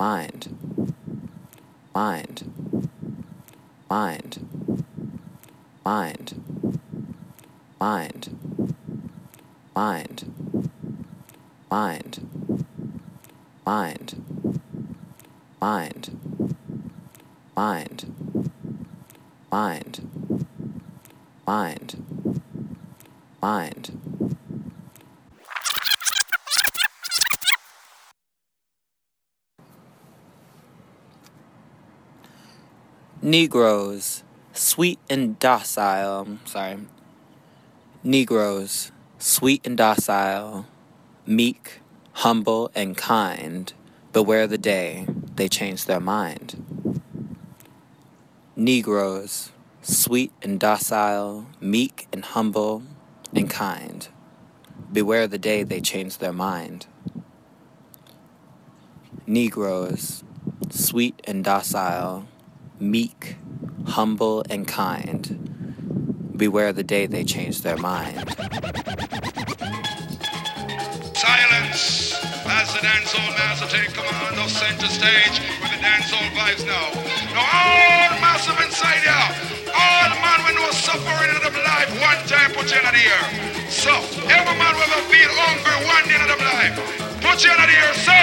mind, mind, mind, mind, mind, mind, mind, mind, mind, mind, mind, mind, mind. Negroes, sweet and docile. I'm Sorry. Negroes, sweet and docile, meek, humble, and kind. Beware the day they change their mind. Negroes, sweet and docile, meek and humble and kind. Beware the day they change their mind. Negroes, sweet and docile, meek, humble, and kind. Beware the day they change their mind. Silence as the dancehall master take command of center stage with the dancehall vibes now. Now all massive inside here, all man when was suffering in them life one time put you in the ear. So every man will feel hungry one day in life. Put you in the so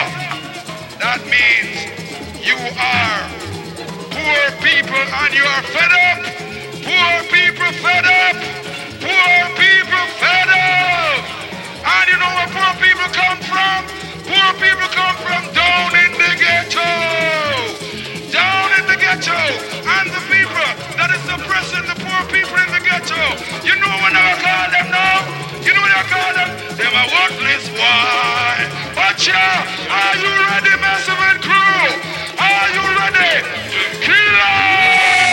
that means you are Poor people and you are fed up. Poor people fed up. Poor people fed up. And you know where poor people come from? Poor people come from down in the ghetto. Down in the ghetto. And the people that is suppressing the poor people in the ghetto. You know what I call them now? You know what I call them? Them a worthless boy. But yeah, are you ready, massive and crew? Are you ready? Killer!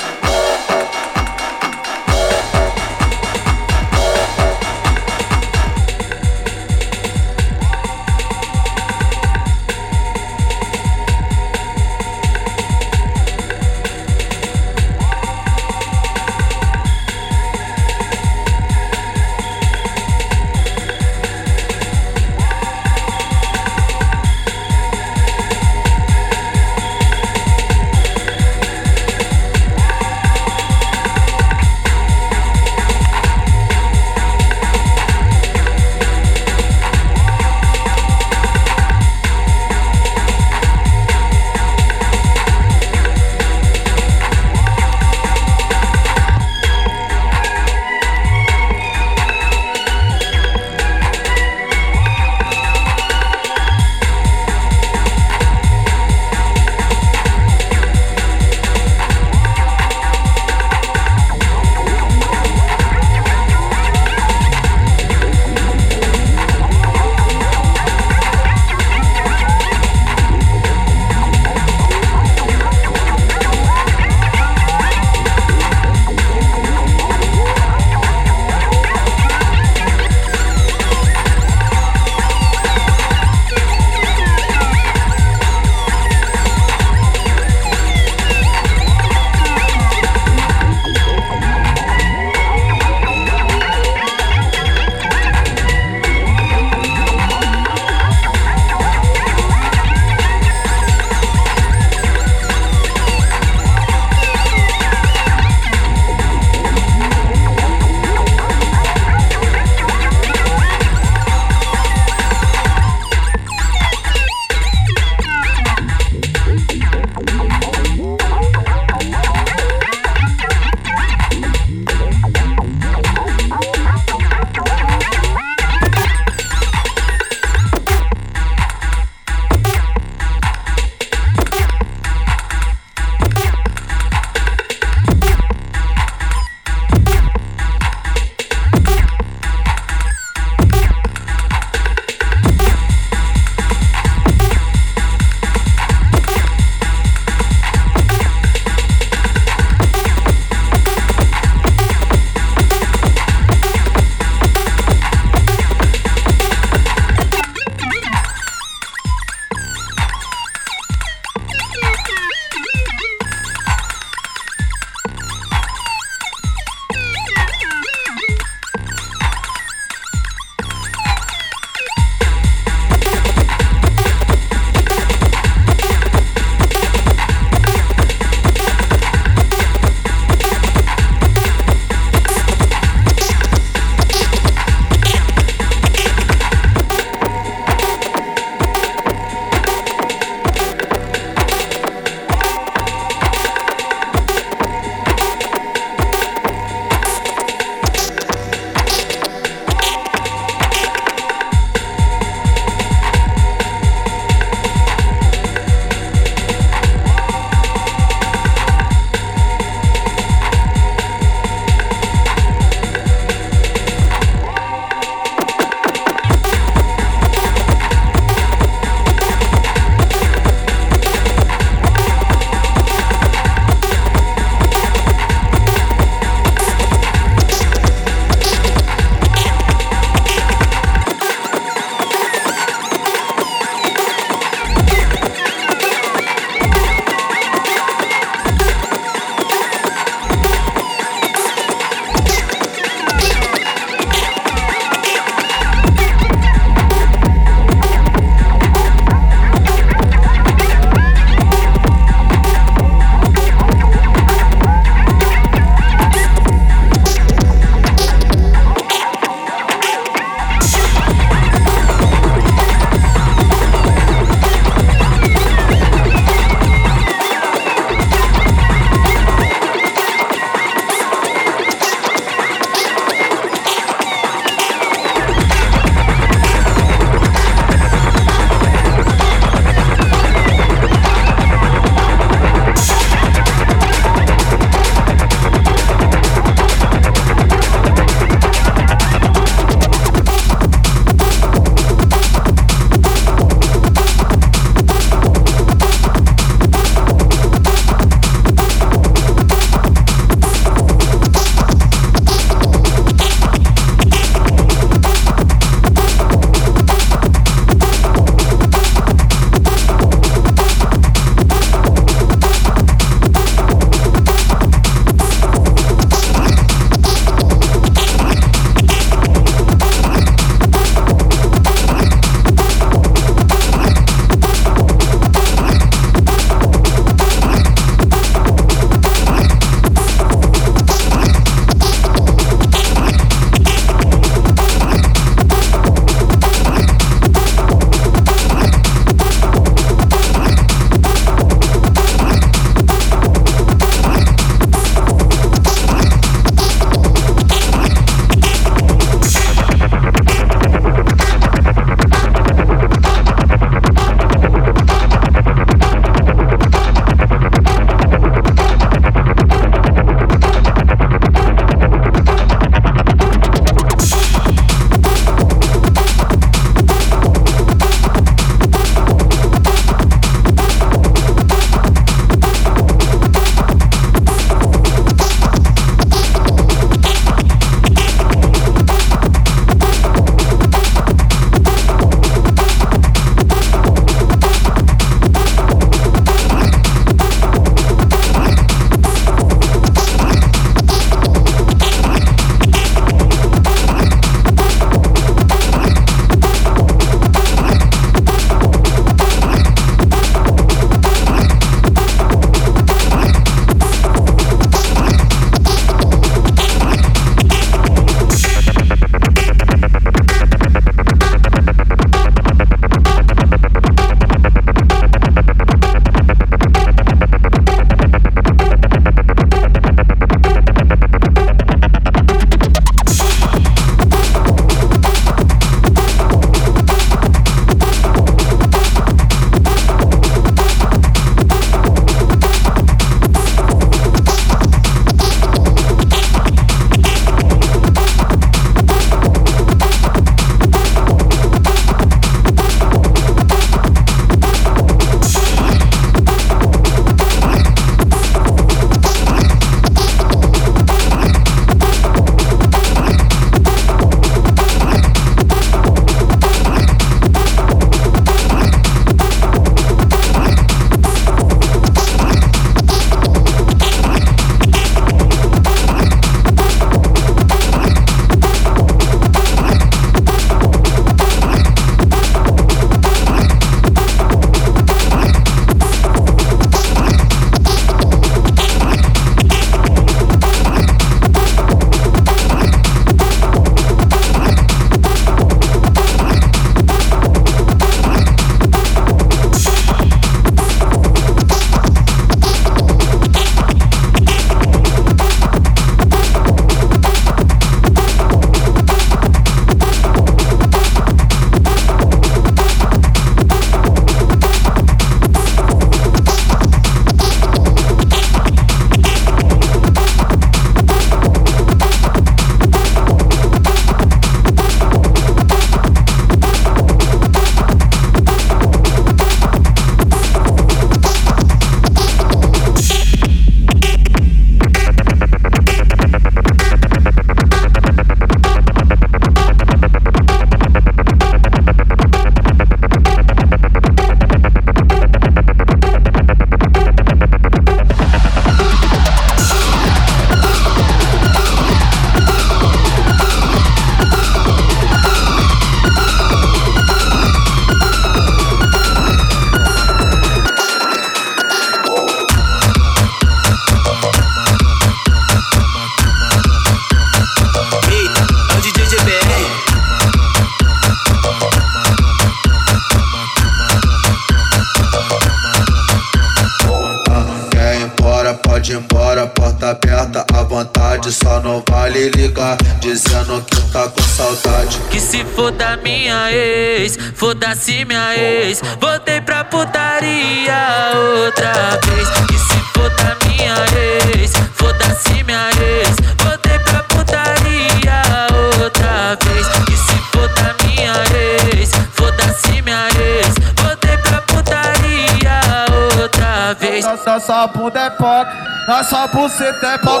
você até pau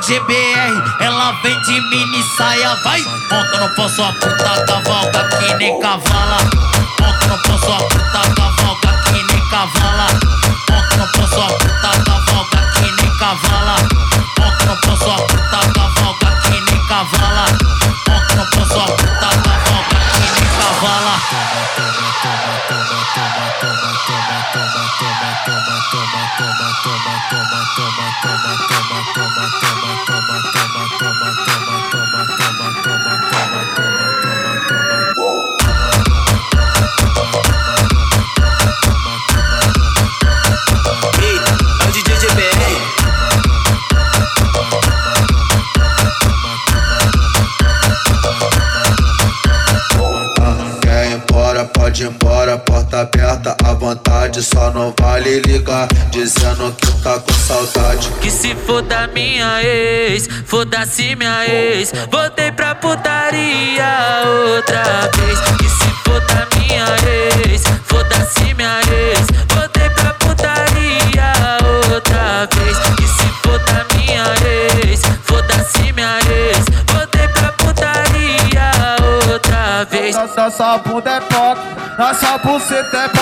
Gbr, ela vem de mini saia, vai. Volta, no pão sua puta cavalga que nem cavala. da minha ex, foda-se minha ex. Voltei pra putaria outra vez. E se foda minha ex, foda-se minha ex. Voltei pra putaria outra vez. E se foda minha ex, foda-se minha ex. Voltei pra putaria outra vez. Nossa, nossa bunda é pop, nossa buceta é pop.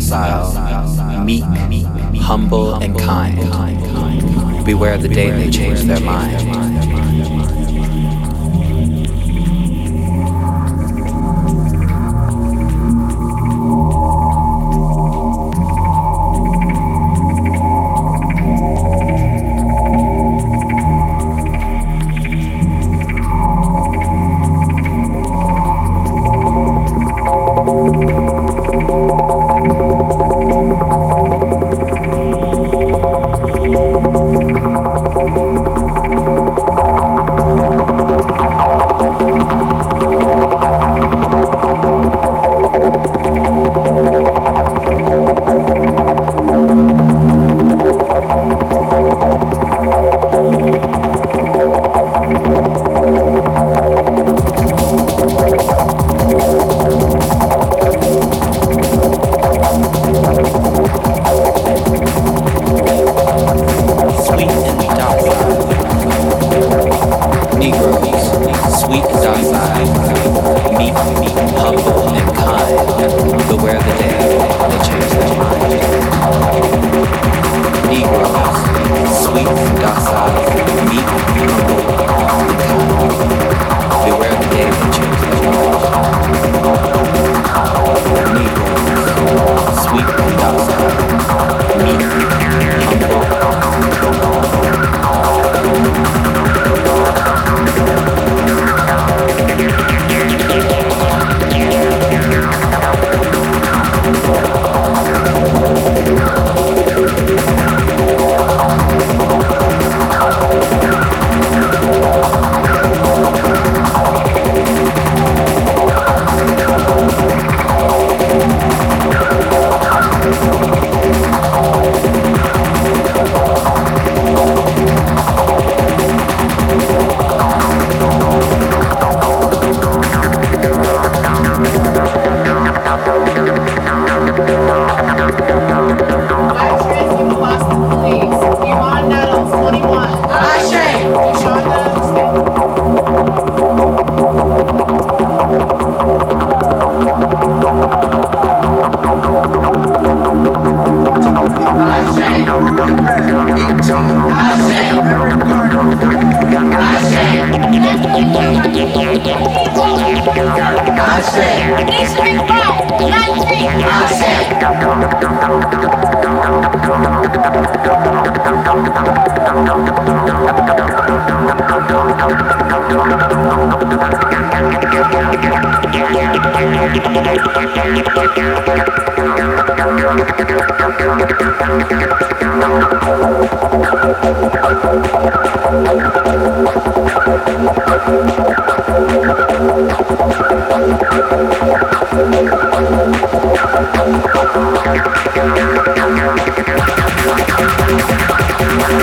docile, meek, humble, and kind. Beware the day they change their mind. I said, people lost the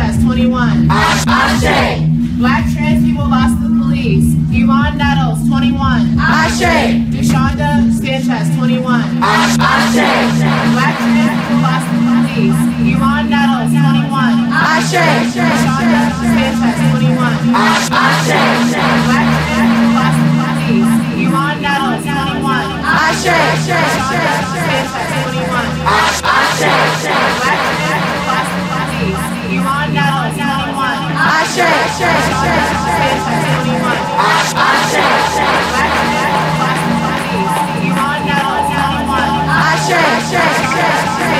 Nettles, 21. Ashe. 21. Ashe. Black trans people lost the police. Yvonne Nettles, 21. Ashe. Deshonda Sanchez, 21. Ashe. Black trans people lost the police. Yvonne Nettles, 21. Ashe. Deshonda Sanchez, 21. Ashe. Black trans people lost the police. Yvonne Nettles, 21. Ashe. Deshonda Sanchez, 21. Ashe. Black trans people lost the police. Yvonne Nettles, 21. Ashe. Deshonda Sanchez,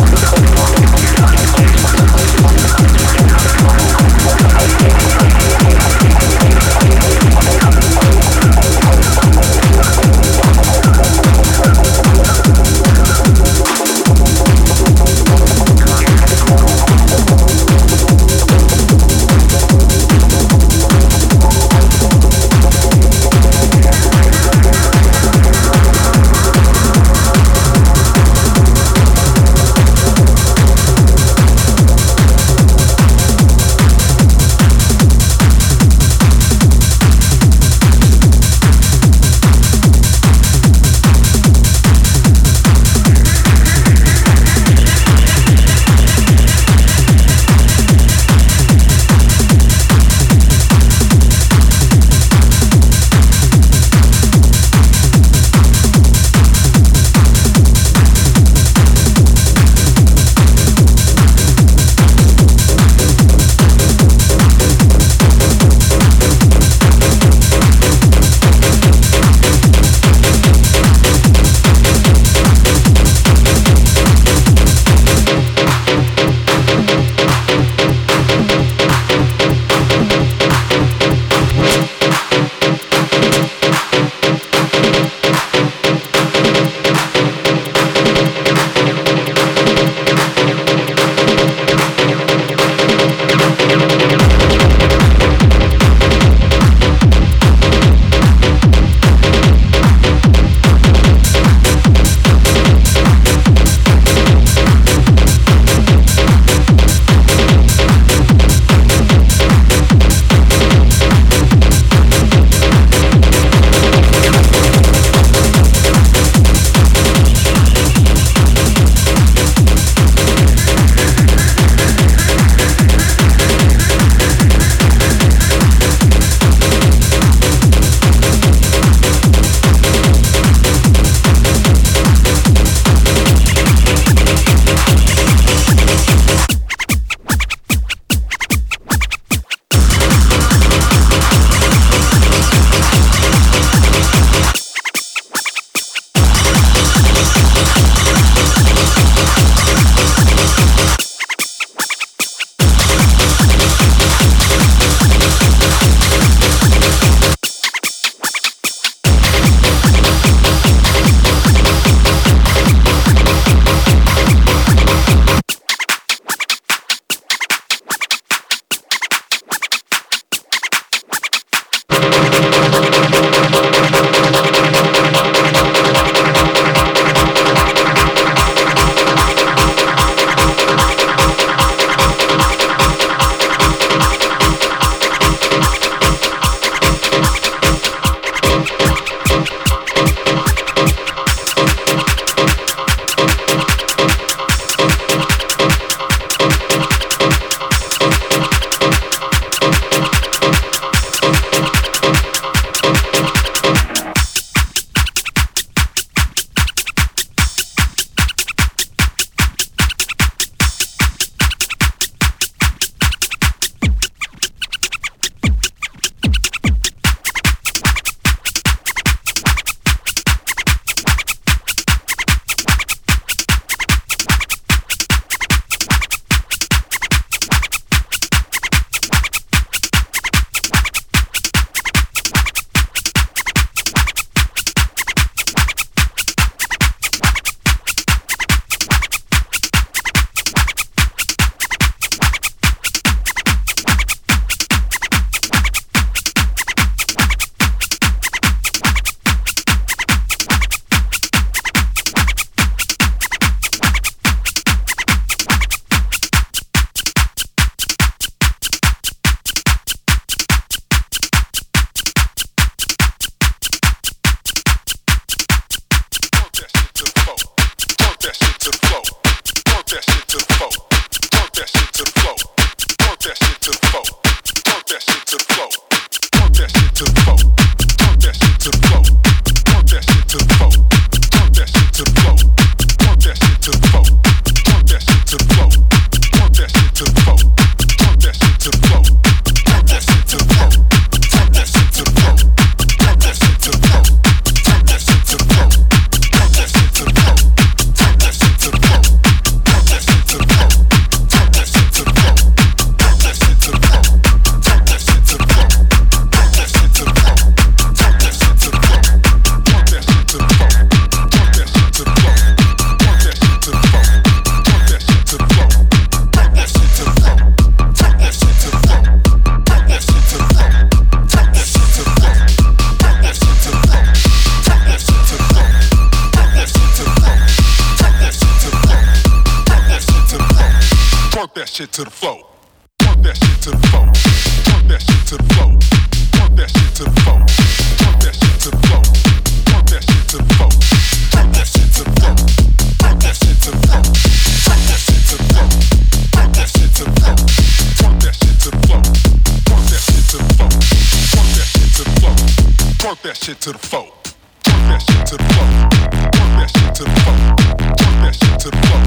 that shit to the folk. Turn that shit to the folk. Turn that shit to the folk. Turn that shit to the folk.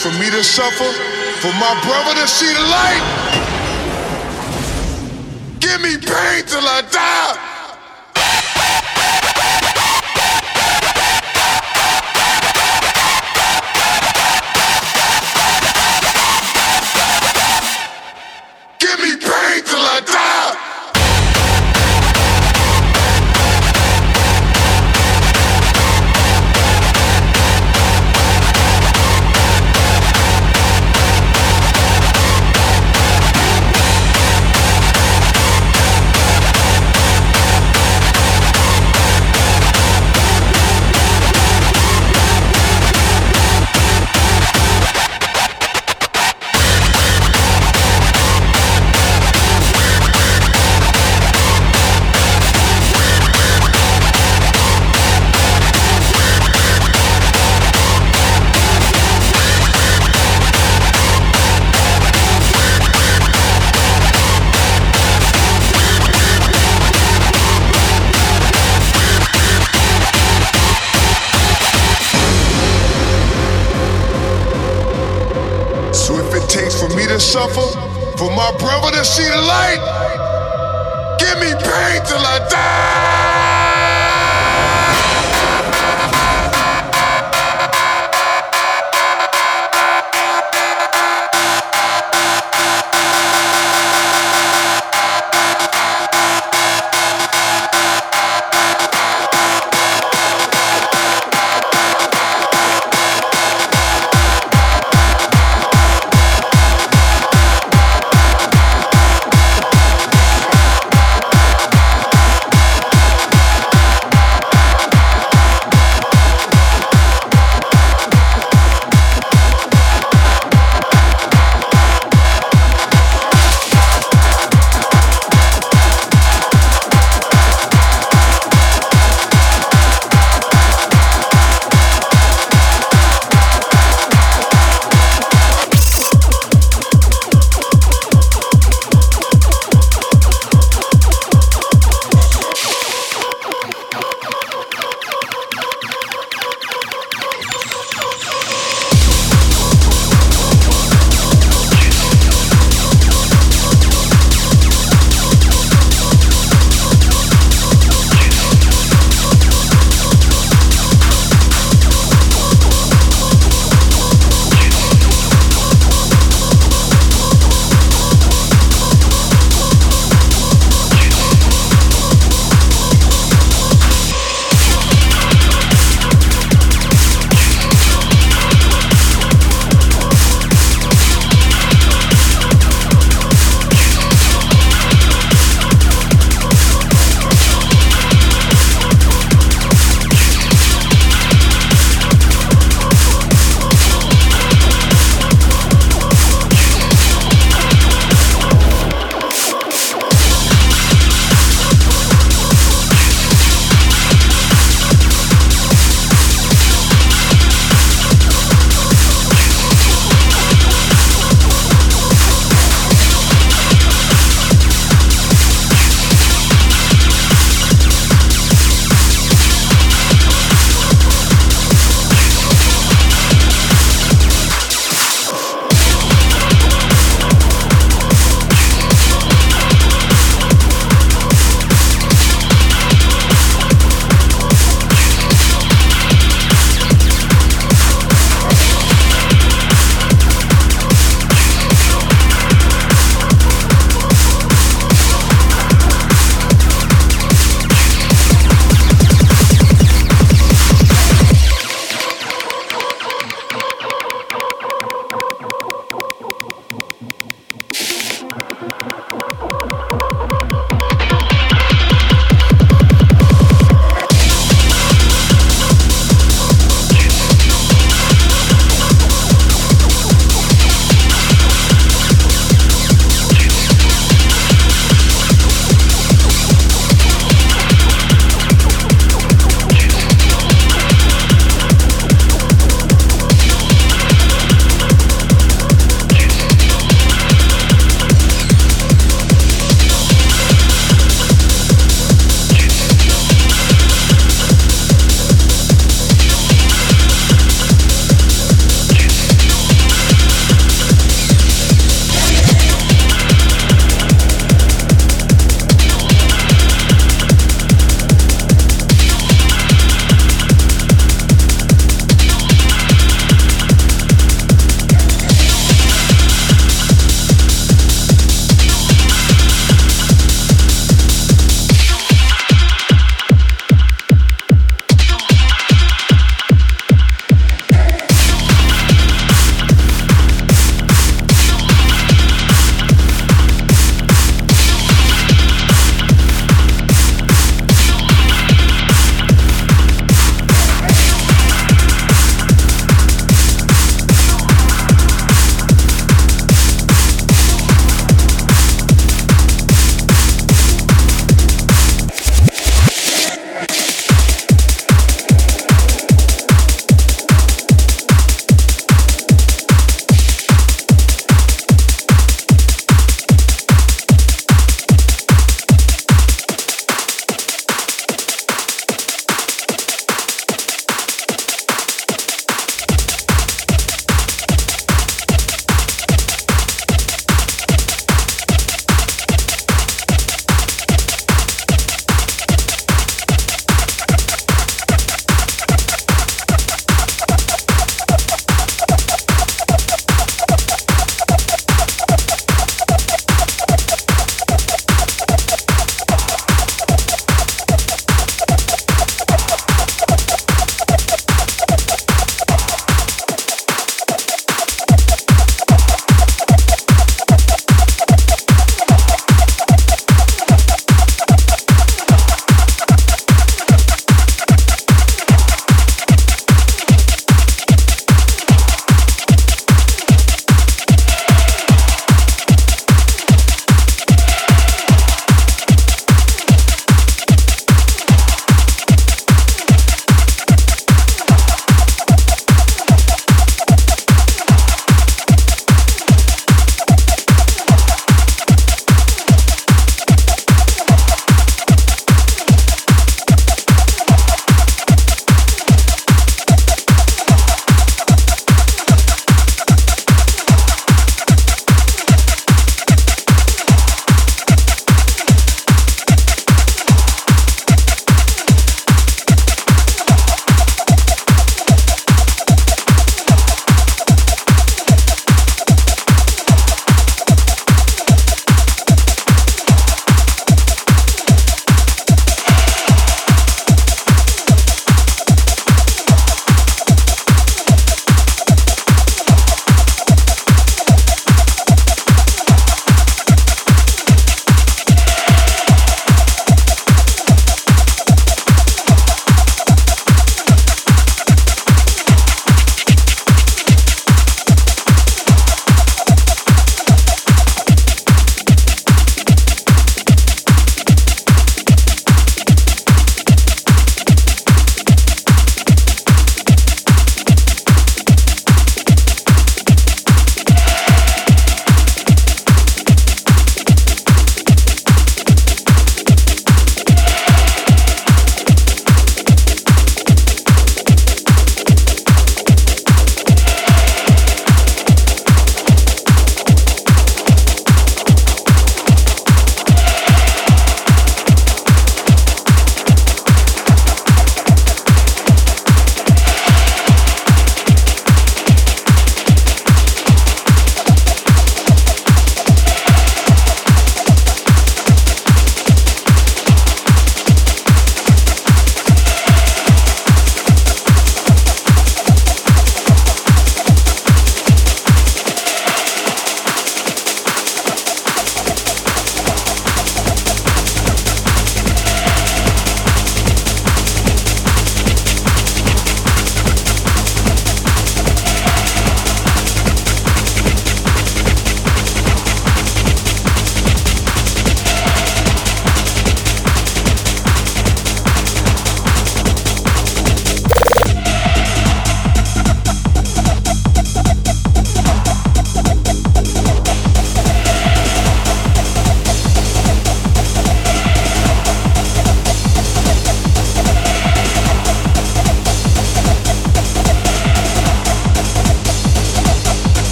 for me to suffer, for my brother to see the light. Give me pain till I die.